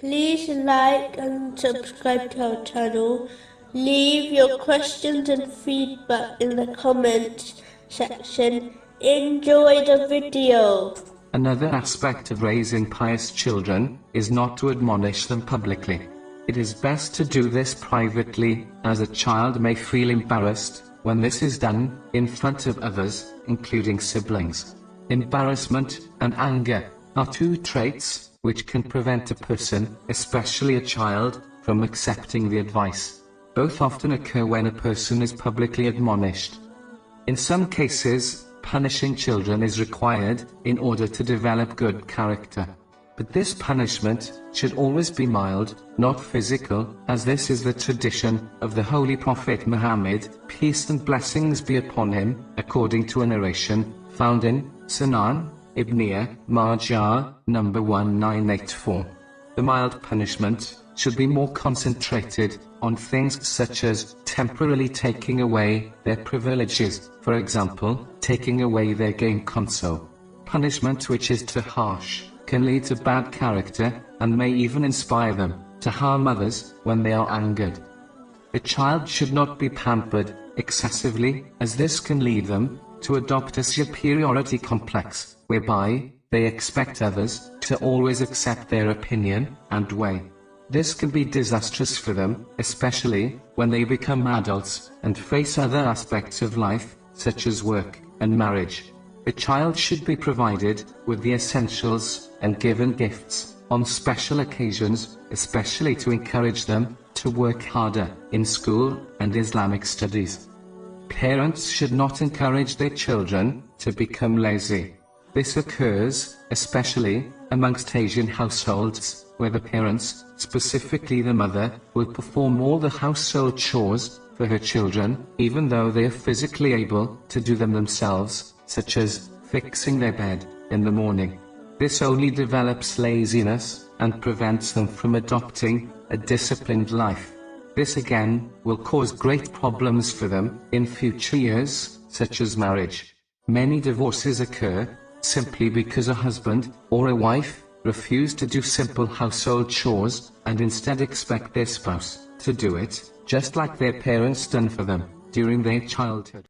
Please like and subscribe to our channel. Leave your questions and feedback in the comments section. Enjoy the video. Another aspect of raising pious children is not to admonish them publicly. It is best to do this privately, as a child may feel embarrassed when this is done in front of others, including siblings. Embarrassment and anger are two traits which can prevent a person, especially a child, from accepting the advice. Both often occur when a person is publicly admonished. In some cases, punishing children is required in order to develop good character. But this punishment should always be mild, not physical, as this is the tradition of the Holy Prophet Muhammad, peace and blessings be upon him, according to a narration found in Sunan Ibn Majah, number 1984. The mild punishment should be more concentrated on things such as temporarily taking away their privileges, for example, taking away their game console. Punishment which is too harsh can lead to bad character and may even inspire them to harm others when they are angered. A child should not be pampered excessively, as this can lead them to adopt a superiority complex, whereby they expect others to always accept their opinion and way. This can be disastrous for them, especially when they become adults and face other aspects of life, such as work and marriage. A child should be provided with the essentials and given gifts on special occasions, especially to encourage them to work harder in school and Islamic studies. Parents should not encourage their children to become lazy. This occurs, especially, amongst Asian households, where the parents, specifically the mother, will perform all the household chores for her children, even though they are physically able to do them themselves, such as fixing their bed in the morning. This only develops laziness and prevents them from adopting a disciplined life. This again will cause great problems for them in future years, such as marriage. Many divorces occur simply because a husband or a wife refuse to do simple household chores and instead expect their spouse to do it, just like their parents done for them during their childhood.